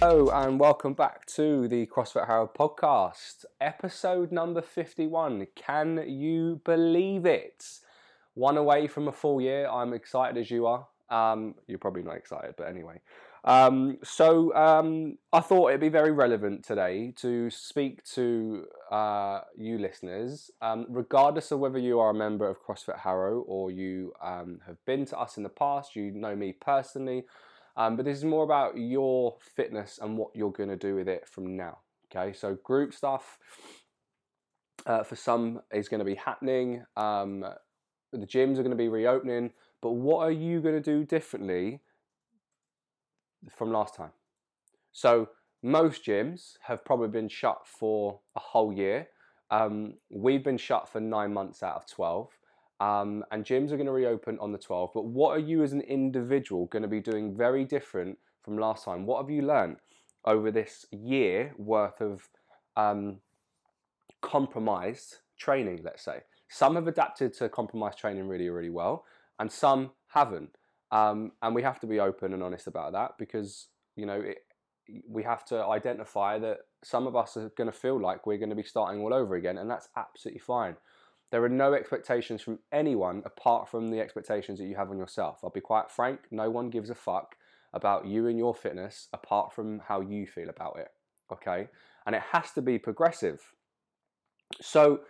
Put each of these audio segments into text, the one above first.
Hello and welcome back to the CrossFit Harrow podcast, episode number 51. Can you believe it? One away from a full year. I'm excited as you are. Um, you're probably not excited, but anyway. Um, so um, I thought it'd be very relevant today to speak to uh, you listeners, um, regardless of whether you are a member of CrossFit Harrow or you um, have been to us in the past, you know me personally, um, but this is more about your fitness and what you're going to do with it from now. Okay, so group stuff uh, for some is going to be happening. Um, the gyms are going to be reopening, but what are you going to do differently from last time? So most gyms have probably been shut for a whole year. Um, we've been shut for nine months out of 12. Um, and gyms are going to reopen on the 12th. But what are you as an individual going to be doing very different from last time? What have you learned over this year worth of um, compromised training, let's say? Some have adapted to compromised training really, really well, and some haven't. Um, and we have to be open and honest about that because, you know, it, we have to identify that some of us are going to feel like we're going to be starting all over again, and that's absolutely fine. There are no expectations from anyone apart from the expectations that you have on yourself. I'll be quite frank, no one gives a fuck about you and your fitness apart from how you feel about it. Okay? And it has to be progressive. So,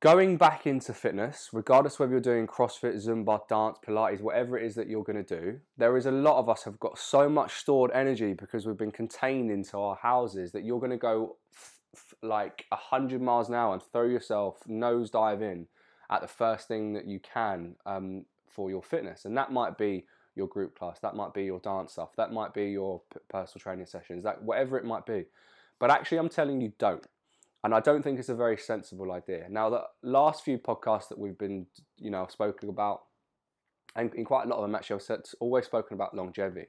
going back into fitness, regardless whether you're doing CrossFit, Zumba, dance, Pilates, whatever it is that you're going to do, there is a lot of us have got so much stored energy because we've been contained into our houses that you're going to go like 100 miles an hour and throw yourself nose dive in at the first thing that you can um, for your fitness. And that might be your group class, that might be your dance stuff, that might be your personal training sessions, that whatever it might be. But actually, I'm telling you, don't. And I don't think it's a very sensible idea. Now, the last few podcasts that we've been, you know, spoken about, and in quite a lot of them actually, I've always spoken about longevity.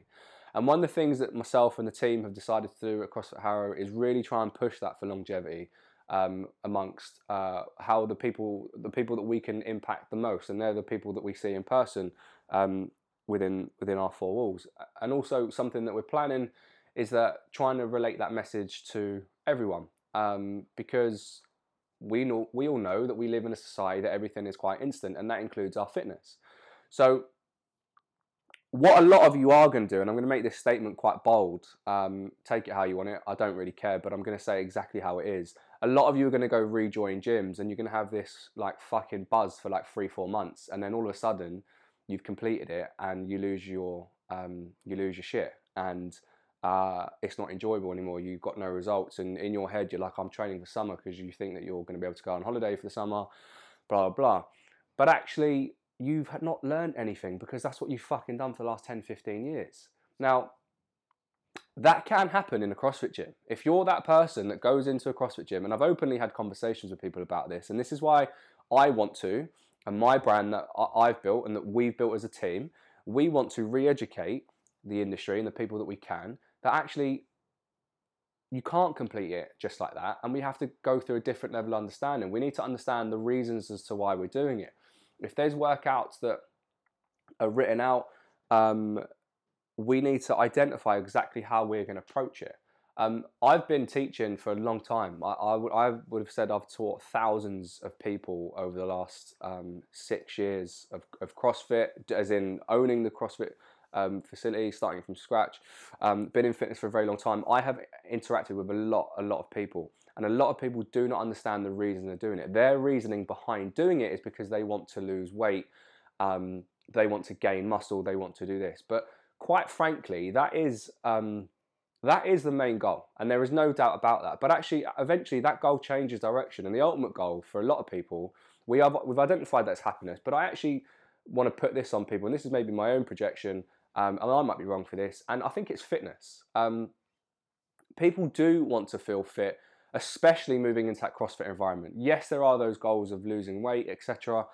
And one of the things that myself and the team have decided to do at CrossFit Harrow is really try and push that for longevity um, amongst uh, how the people the people that we can impact the most, and they're the people that we see in person um, within within our four walls. And also something that we're planning is that trying to relate that message to everyone um, because we know we all know that we live in a society that everything is quite instant, and that includes our fitness. So what a lot of you are going to do, and I'm going to make this statement quite bold. Um, take it how you want it. I don't really care, but I'm going to say exactly how it is. A lot of you are going to go rejoin gyms, and you're going to have this like fucking buzz for like three, four months, and then all of a sudden, you've completed it, and you lose your um, you lose your shit, and uh, it's not enjoyable anymore. You've got no results, and in your head, you're like, I'm training for summer because you think that you're going to be able to go on holiday for the summer, blah blah blah. But actually, you've not learned anything because that's what you've fucking done for the last 10, 15 years. Now, that can happen in a CrossFit gym. If you're that person that goes into a CrossFit gym, and I've openly had conversations with people about this, and this is why I want to, and my brand that I've built and that we've built as a team, we want to re educate the industry and the people that we can that actually you can't complete it just like that, and we have to go through a different level of understanding. We need to understand the reasons as to why we're doing it if there's workouts that are written out, um, we need to identify exactly how we're going to approach it. Um, I've been teaching for a long time. I, would, I would have said I've taught thousands of people over the last um, six years of, of CrossFit, as in owning the CrossFit um, facility, starting from scratch. Um, been in fitness for a very long time. I have interacted with a lot, a lot of people. And a lot of people do not understand the reason they're doing it. Their reasoning behind doing it is because they want to lose weight, um, they want to gain muscle, they want to do this. But quite frankly, that is um, that is the main goal, and there is no doubt about that. But actually, eventually, that goal changes direction, and the ultimate goal for a lot of people, we have we've identified that's happiness. But I actually want to put this on people, and this is maybe my own projection, um, and I might be wrong for this, and I think it's fitness. Um, people do want to feel fit especially moving into that CrossFit environment. Yes, there are those goals of losing weight, etc.,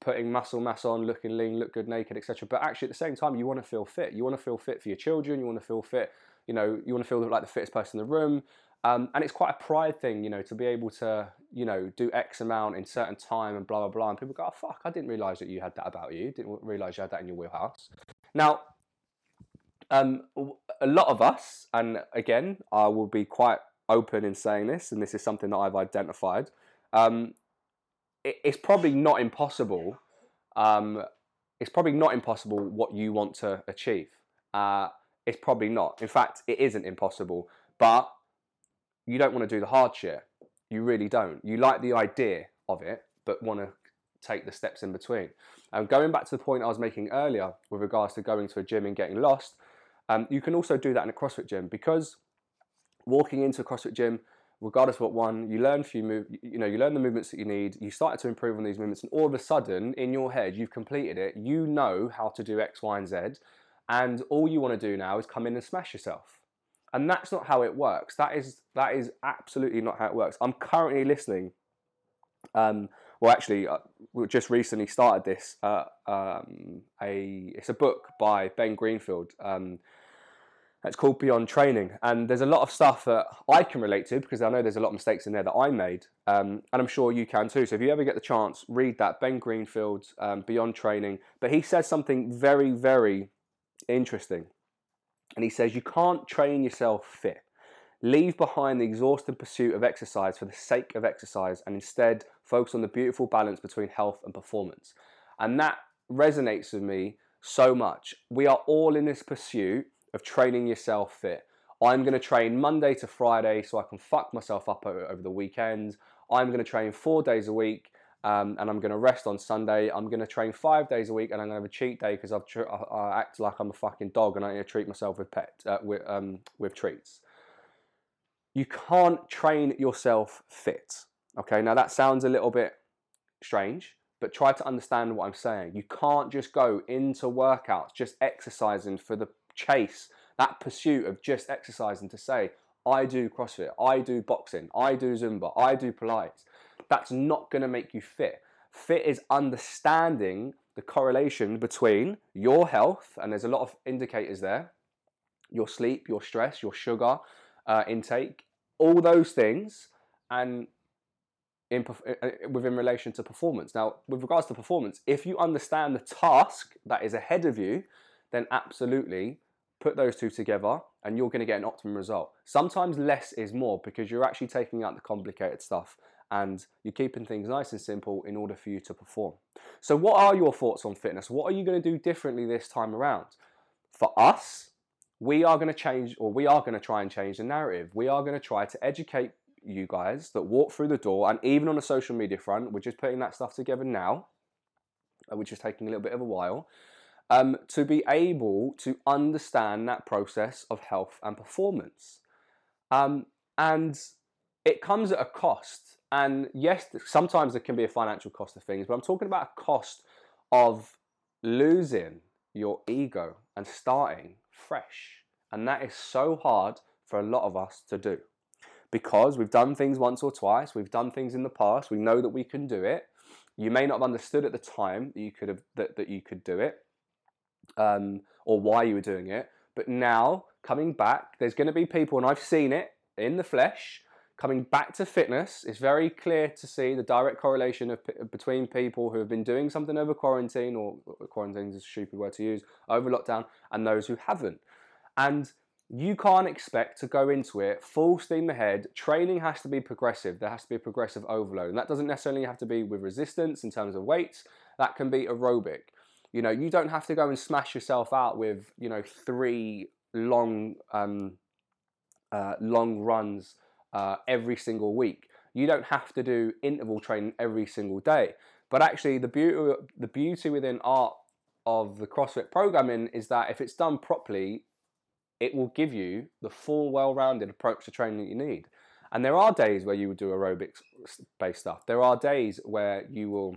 putting muscle mass on, looking lean, look good naked, etc. But actually, at the same time, you want to feel fit. You want to feel fit for your children. You want to feel fit. You know, you want to feel like the fittest person in the room. Um, and it's quite a pride thing, you know, to be able to, you know, do X amount in certain time and blah blah blah. And people go, "Oh fuck, I didn't realize that you had that about you. Didn't realize you had that in your wheelhouse." Now, Um, a lot of us, and again, I will be quite open in saying this, and this is something that I've identified. Um, it, it's probably not impossible. Um, it's probably not impossible what you want to achieve. Uh, it's probably not. In fact, it isn't impossible, but you don't want to do the hard shit. You really don't. You like the idea of it, but want to take the steps in between. And going back to the point I was making earlier with regards to going to a gym and getting lost, um, you can also do that in a CrossFit gym because walking into a CrossFit gym, regardless of what one, you learn few move, you know, you learn the movements that you need. You start to improve on these movements, and all of a sudden, in your head, you've completed it. You know how to do X, Y, and Z, and all you want to do now is come in and smash yourself. And that's not how it works. That is that is absolutely not how it works. I'm currently listening. Um, well, actually, uh, we just recently started this. Uh, um, a it's a book by Ben Greenfield. Um, it's called Beyond Training, and there's a lot of stuff that I can relate to because I know there's a lot of mistakes in there that I made, um, and I'm sure you can too. So if you ever get the chance, read that Ben Greenfield's um, Beyond Training. But he says something very, very interesting, and he says you can't train yourself fit. Leave behind the exhausting pursuit of exercise for the sake of exercise, and instead focus on the beautiful balance between health and performance. And that resonates with me so much. We are all in this pursuit of training yourself fit. I'm going to train Monday to Friday so I can fuck myself up over the weekends. I'm going to train four days a week um, and I'm going to rest on Sunday. I'm going to train five days a week and I'm going to have a cheat day because I've tr- I, I act like I'm a fucking dog and I need to treat myself with pet uh, with, um, with treats. You can't train yourself fit. Okay, now that sounds a little bit strange, but try to understand what I'm saying. You can't just go into workouts just exercising for the chase, that pursuit of just exercising to say, I do CrossFit, I do boxing, I do Zumba, I do Pilates. That's not going to make you fit. Fit is understanding the correlation between your health, and there's a lot of indicators there your sleep, your stress, your sugar uh, intake, all those things, and in, uh, uh, within relation to performance. Now, with regards to performance, if you understand the task that is ahead of you, then absolutely put those two together and you're going to get an optimum result. Sometimes less is more because you're actually taking out the complicated stuff and you're keeping things nice and simple in order for you to perform. So, what are your thoughts on fitness? What are you going to do differently this time around? For us, we are going to change, or we are going to try and change the narrative. We are going to try to educate you guys that walk through the door, and even on the social media front, we're just putting that stuff together now, uh, which is taking a little bit of a while um, to be able to understand that process of health and performance. Um, and it comes at a cost. And yes, sometimes there can be a financial cost of things, but I'm talking about a cost of losing your ego and starting fresh. And that is so hard for a lot of us to do because we've done things once or twice, we've done things in the past, we know that we can do it. You may not have understood at the time that you could have that, that you could do it um, or why you were doing it. But now, coming back, there's going to be people, and I've seen it in the flesh, coming back to fitness. It's very clear to see the direct correlation of, between people who have been doing something over quarantine, or quarantine is a stupid word to use, over lockdown, and those who haven't. And you can't expect to go into it full steam ahead. Training has to be progressive. There has to be a progressive overload. And that doesn't necessarily have to be with resistance in terms of weights, that can be aerobic. You know, you don't have to go and smash yourself out with you know three long um, uh, long runs uh, every single week. You don't have to do interval training every single day. But actually, the beauty the beauty within art of the CrossFit programming is that if it's done properly, it will give you the full, well-rounded approach to training that you need. And there are days where you will do aerobics based stuff. There are days where you will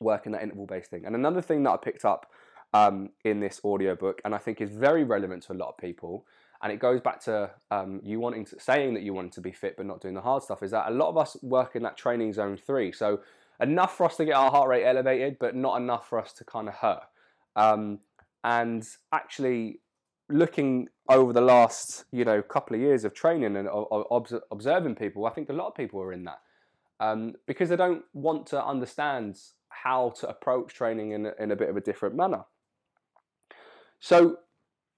work in that interval based thing. And another thing that I picked up um, in this audiobook, and I think is very relevant to a lot of people, and it goes back to um, you wanting to saying that you want to be fit but not doing the hard stuff, is that a lot of us work in that training zone three. So enough for us to get our heart rate elevated, but not enough for us to kind of hurt. Um, and actually, looking over the last you know couple of years of training and observing people, I think a lot of people are in that um, because they don't want to understand how to approach training in in a bit of a different manner. So,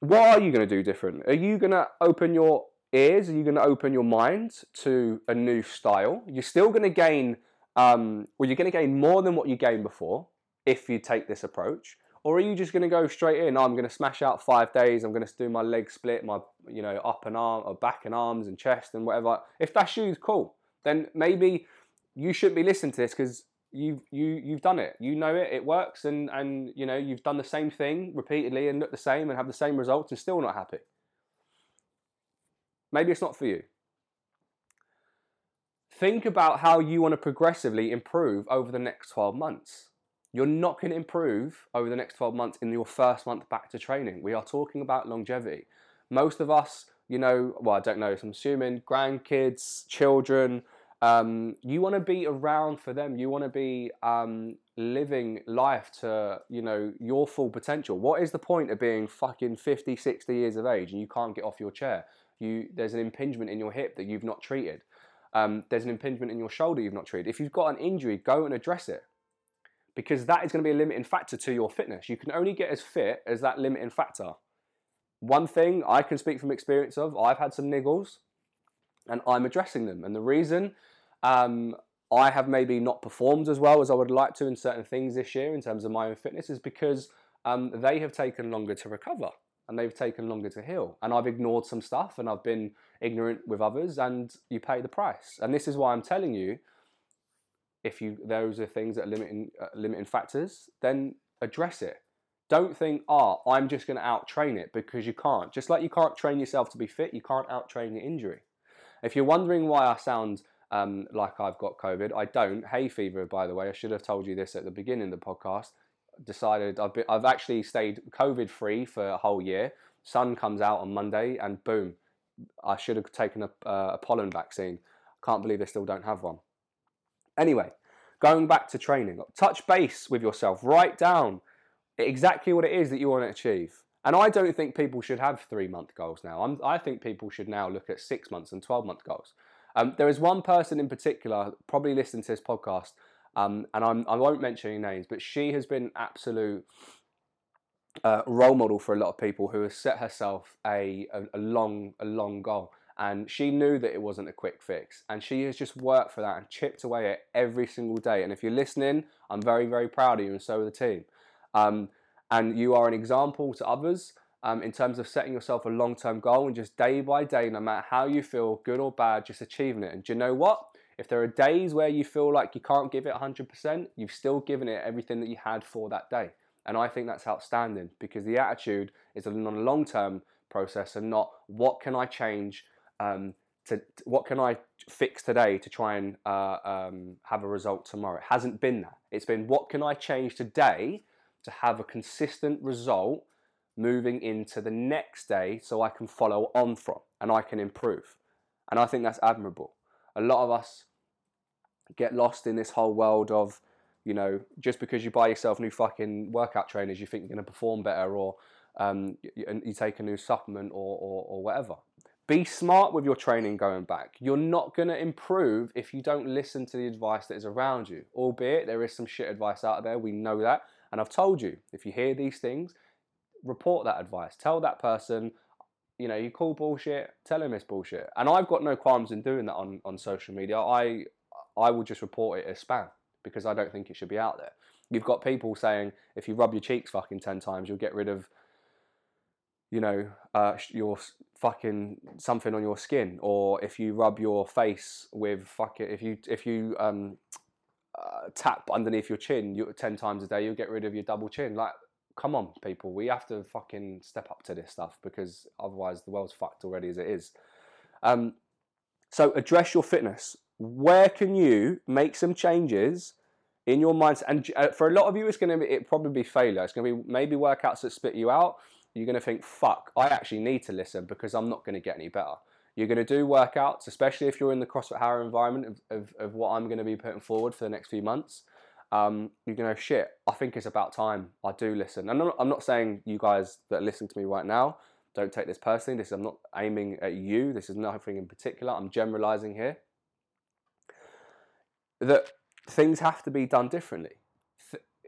what are you going to do different? Are you going to open your ears? Are you going to open your mind to a new style? You're still going to gain, um, well, you're going to gain more than what you gained before if you take this approach. Or are you just going to go straight in? I'm going to smash out five days. I'm going to do my leg split, my you know up and arm, or back and arms and chest and whatever. If that's you, cool. Then maybe you shouldn't be listening to this because you've you you've done it. You know it. It works, and and you know you've done the same thing repeatedly and look the same and have the same results and still not happy. Maybe it's not for you. Think about how you want to progressively improve over the next 12 months. You're not going to improve over the next 12 months in your first month back to training. We are talking about longevity. Most of us, you know, well, I don't know, so I'm assuming grandkids, children, um, you want to be around for them. You want to be um, living life to, you know, your full potential. What is the point of being fucking 50, 60 years of age and you can't get off your chair? You, there's an impingement in your hip that you've not treated. Um, there's an impingement in your shoulder you've not treated. If you've got an injury, go and address it because that is going to be a limiting factor to your fitness. You can only get as fit as that limiting factor. One thing I can speak from experience of, I've had some niggles and I'm addressing them. And the reason um, I have maybe not performed as well as I would like to in certain things this year in terms of my own fitness is because um, they have taken longer to recover and they've taken longer to heal. And I've ignored some stuff and I've been ignorant with others, and you pay the price. And this is why I'm telling you if you those are things that are limiting uh, limiting factors, then address it. Don't think, oh, I'm just going to out train it because you can't. Just like you can't train yourself to be fit, you can't out train your injury. If you're wondering why I sound um, like I've got COVID, I don't. Hay fever, by the way, I should have told you this at the beginning of the podcast. Decided I've been, I've actually stayed COVID free for a whole year. Sun comes out on Monday, and boom, I should have taken a, uh, a pollen vaccine. Can't believe they still don't have one. Anyway, going back to training, touch base with yourself, write down exactly what it is that you want to achieve. And I don't think people should have three month goals now. I'm, i think people should now look at six months and 12 month goals. Um, there is one person in particular, probably listening to this podcast, um, and I'm, I will not mention any names, but she has been an absolute uh, role model for a lot of people who has set herself a, a, a long a long goal. And she knew that it wasn't a quick fix. And she has just worked for that and chipped away at every single day. And if you're listening i'm very very proud of you and so are the team. Um, and you are an example to others um, in terms of setting yourself a long-term goal and just day by day no matter how you feel good or bad just achieving it and do you know what if there are days where you feel like you can't give it 100% you've still given it everything that you had for that day and i think that's outstanding because the attitude is on a long-term process and not what can i change um, to what can I fix today to try and uh, um, have a result tomorrow. It hasn't been that. It's been what can I change today to have a consistent result moving into the next day so I can follow on from and I can improve. And I think that's admirable. A lot of us get lost in this whole world of, you know, just because you buy yourself new fucking workout trainers, you think you're going to perform better or um, you, you, take a new supplement or, or, or whatever. Be smart with your training going back. You're not going to improve if you don't listen to the advice that is around you, albeit there is some shit advice out there. We know that. And I've told you, if you hear these things, report that advice. Tell that person, you know, you call bullshit, tell him it's bullshit. And I've got no qualms in doing that on, on social media. I I will just report it as spam because I don't think it should be out there. You've got people saying if you rub your cheeks fucking 10 times, you'll get rid of you know, uh, your fucking something on your skin, or if you rub your face with fucking, if you if you um, uh, tap underneath your chin ten times a day, you'll get rid of your double chin. Like, come on, people, we have to fucking step up to this stuff because otherwise the world's fucked already as it is. Um, so address your fitness. Where can you make some changes? in your mindset. And uh, for a lot of you, it's going to be it probably be failure. It's going to be maybe workouts that spit you out you're going to think, fuck, I actually need to listen because I'm not going to get any better. You're going to do workouts, especially if you're in the CrossFit Harrow environment of, of, of what I'm going to be putting forward for the next few months. Um, you know, shit. I think it's about time I do listen. And I'm not, I'm not saying you guys that listen to me right now don't take this personally. This is I'm not aiming at you. This is nothing in particular. I'm generalizing here. That things have to be done differently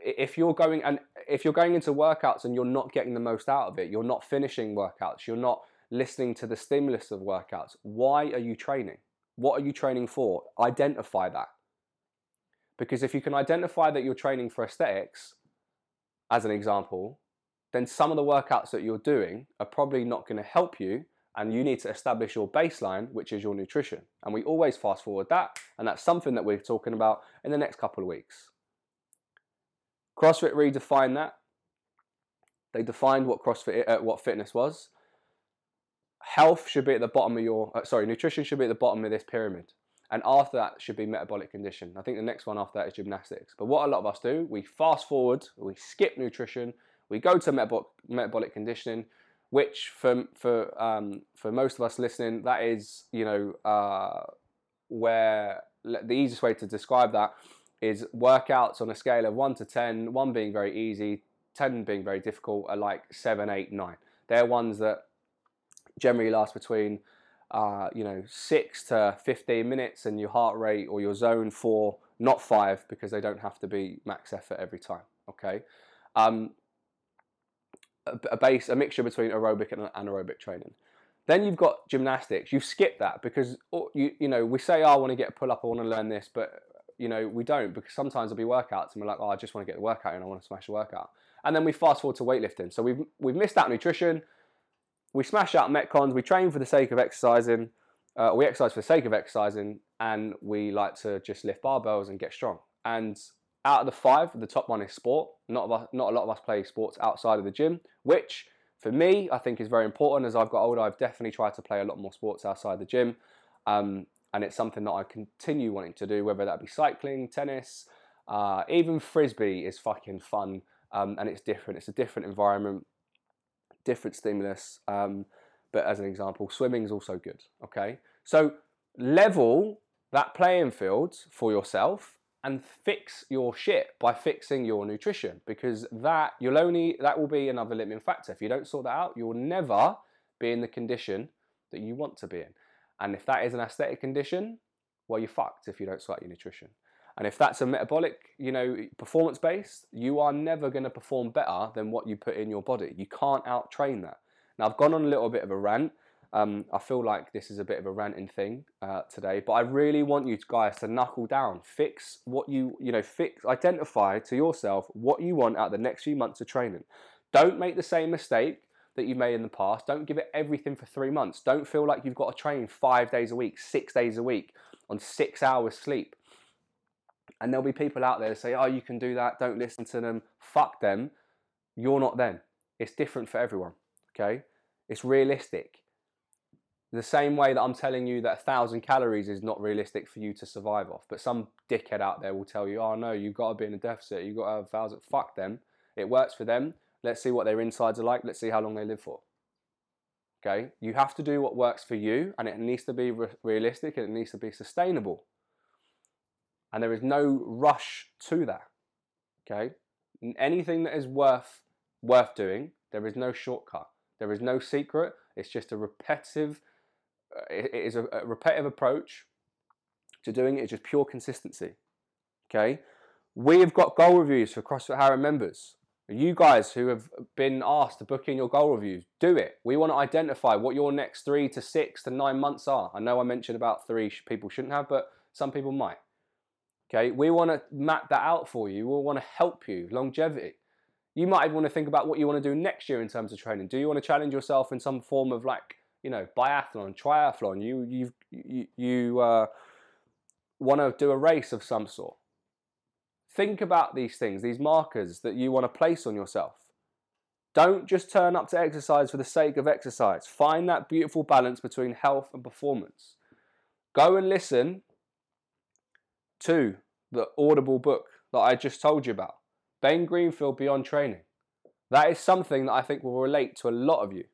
if you're going and if you're going into workouts and you're not getting the most out of it, you're not finishing workouts, you're not listening to the stimulus of workouts, why are you training? What are you training for? Identify that. Because if you can identify that you're training for aesthetics, as an example, then some of the workouts that you're doing are probably not going to help you and you need to establish your baseline, which is your nutrition. And we always fast forward that, and that's something that we're talking about in the next couple of weeks. CrossFit redefined that. They defined what CrossFit, uh, what fitness was. Health should be at the bottom of your, uh, sorry, nutrition should be at the bottom of this pyramid. And after that should be metabolic condition. I think the next one after that is gymnastics. But what a lot of us do, we fast forward, we skip nutrition, we go to metabolic, metabolic conditioning, which for for um, for most of us listening, that is you know uh, where the easiest way to describe that is workouts on a scale of 1 to 10, 1 being very easy, 10 being very difficult, are like 7, 8, 9. They're ones that generally last between uh, you know 6 to 15 minutes and your heart rate or your zone 4, not 5 because they don't have to be max effort every time. Okay. Um, a, a base, a mixture between aerobic and anaerobic training. Then you've got gymnastics. You've skipped that because oh, you you know we say oh, I want to get a pull up, I want to learn this, but you know, we don't because sometimes there'll be workouts and we're like, oh, I just want to get the workout and I want to smash the workout. And then we fast forward to weightlifting. So we've we've missed out nutrition. We smash out metcons. We train for the sake of exercising. Uh, we exercise for the sake of exercising, and we like to just lift barbells and get strong. And out of the five, the top one is sport. Not us, not a lot of us play sports outside of the gym, which for me I think is very important. As I've got older, I've definitely tried to play a lot more sports outside the gym. Um, and it's something that I continue wanting to do, whether that be cycling, tennis, uh, even frisbee is fucking fun, um, and it's different. It's a different environment, different stimulus. Um, but as an example, swimming is also good. Okay, so level that playing field for yourself and fix your shit by fixing your nutrition because that you'll only that will be another limiting factor. If you don't sort that out, you'll never be in the condition that you want to be in. And if that is an aesthetic condition, well, you're fucked if you don't sort your nutrition. And if that's a metabolic, you know, performance based, you are never going to perform better than what you put in your body. You can't out train that. Now, I've gone on a little bit of a rant. Um, I feel like this is a bit of a ranting thing uh, today, but I really want you guys to knuckle down, fix what you, you know, fix, identify to yourself what you want out the next few months of training. Don't make the same mistake that you made in the past. Don't give it everything for three months. Don't feel like you've got to train five days a week, six days a week on six hours sleep. And there'll be people out there say, oh, you can do that. Don't listen to them. Fuck them. You're not them. It's different for everyone. Okay? It's realistic. The same way that I'm telling you that a thousand calories is not realistic for you to survive off. But some dickhead out there will tell you, oh no, you've got to be in a deficit. You've got to have a thousand. Fuck them. It works for them. Let's see what their insides are like. Let's see how long they live for. Okay, you have to do what works for you, and it needs to be re- realistic and it needs to be sustainable. And there is no rush to that. Okay, anything that is worth worth doing, there is no shortcut. There is no secret. It's just a repetitive. Uh, it is a, repetitive approach to doing it. It's just pure consistency. Okay, we have got goal reviews for CrossFit Harrow members. You guys who have been asked to book in your goal reviews, do it. We want to identify what your next three to six to nine months are. I know I mentioned about three people shouldn't have, but some people might. Okay, we want to map that out for you. We want to help you. Longevity. You might want to think about what you want to do next year in terms of training. Do you want to challenge yourself in some form of like, you know, biathlon, triathlon? You you you, you uh, want to do a race of some sort. Think about these things, these markers that you want to place on yourself. Don't just turn up to exercise for the sake of exercise. Find that beautiful balance between health and performance. Go and listen to the Audible book that I just told you about Ben Greenfield Beyond Training. That is something that I think will relate to a lot of you.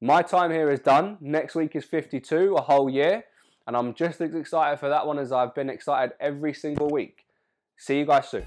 My time here is done. Next week is 52, a whole year. And I'm just as excited for that one as I've been excited every single week. See you guys soon.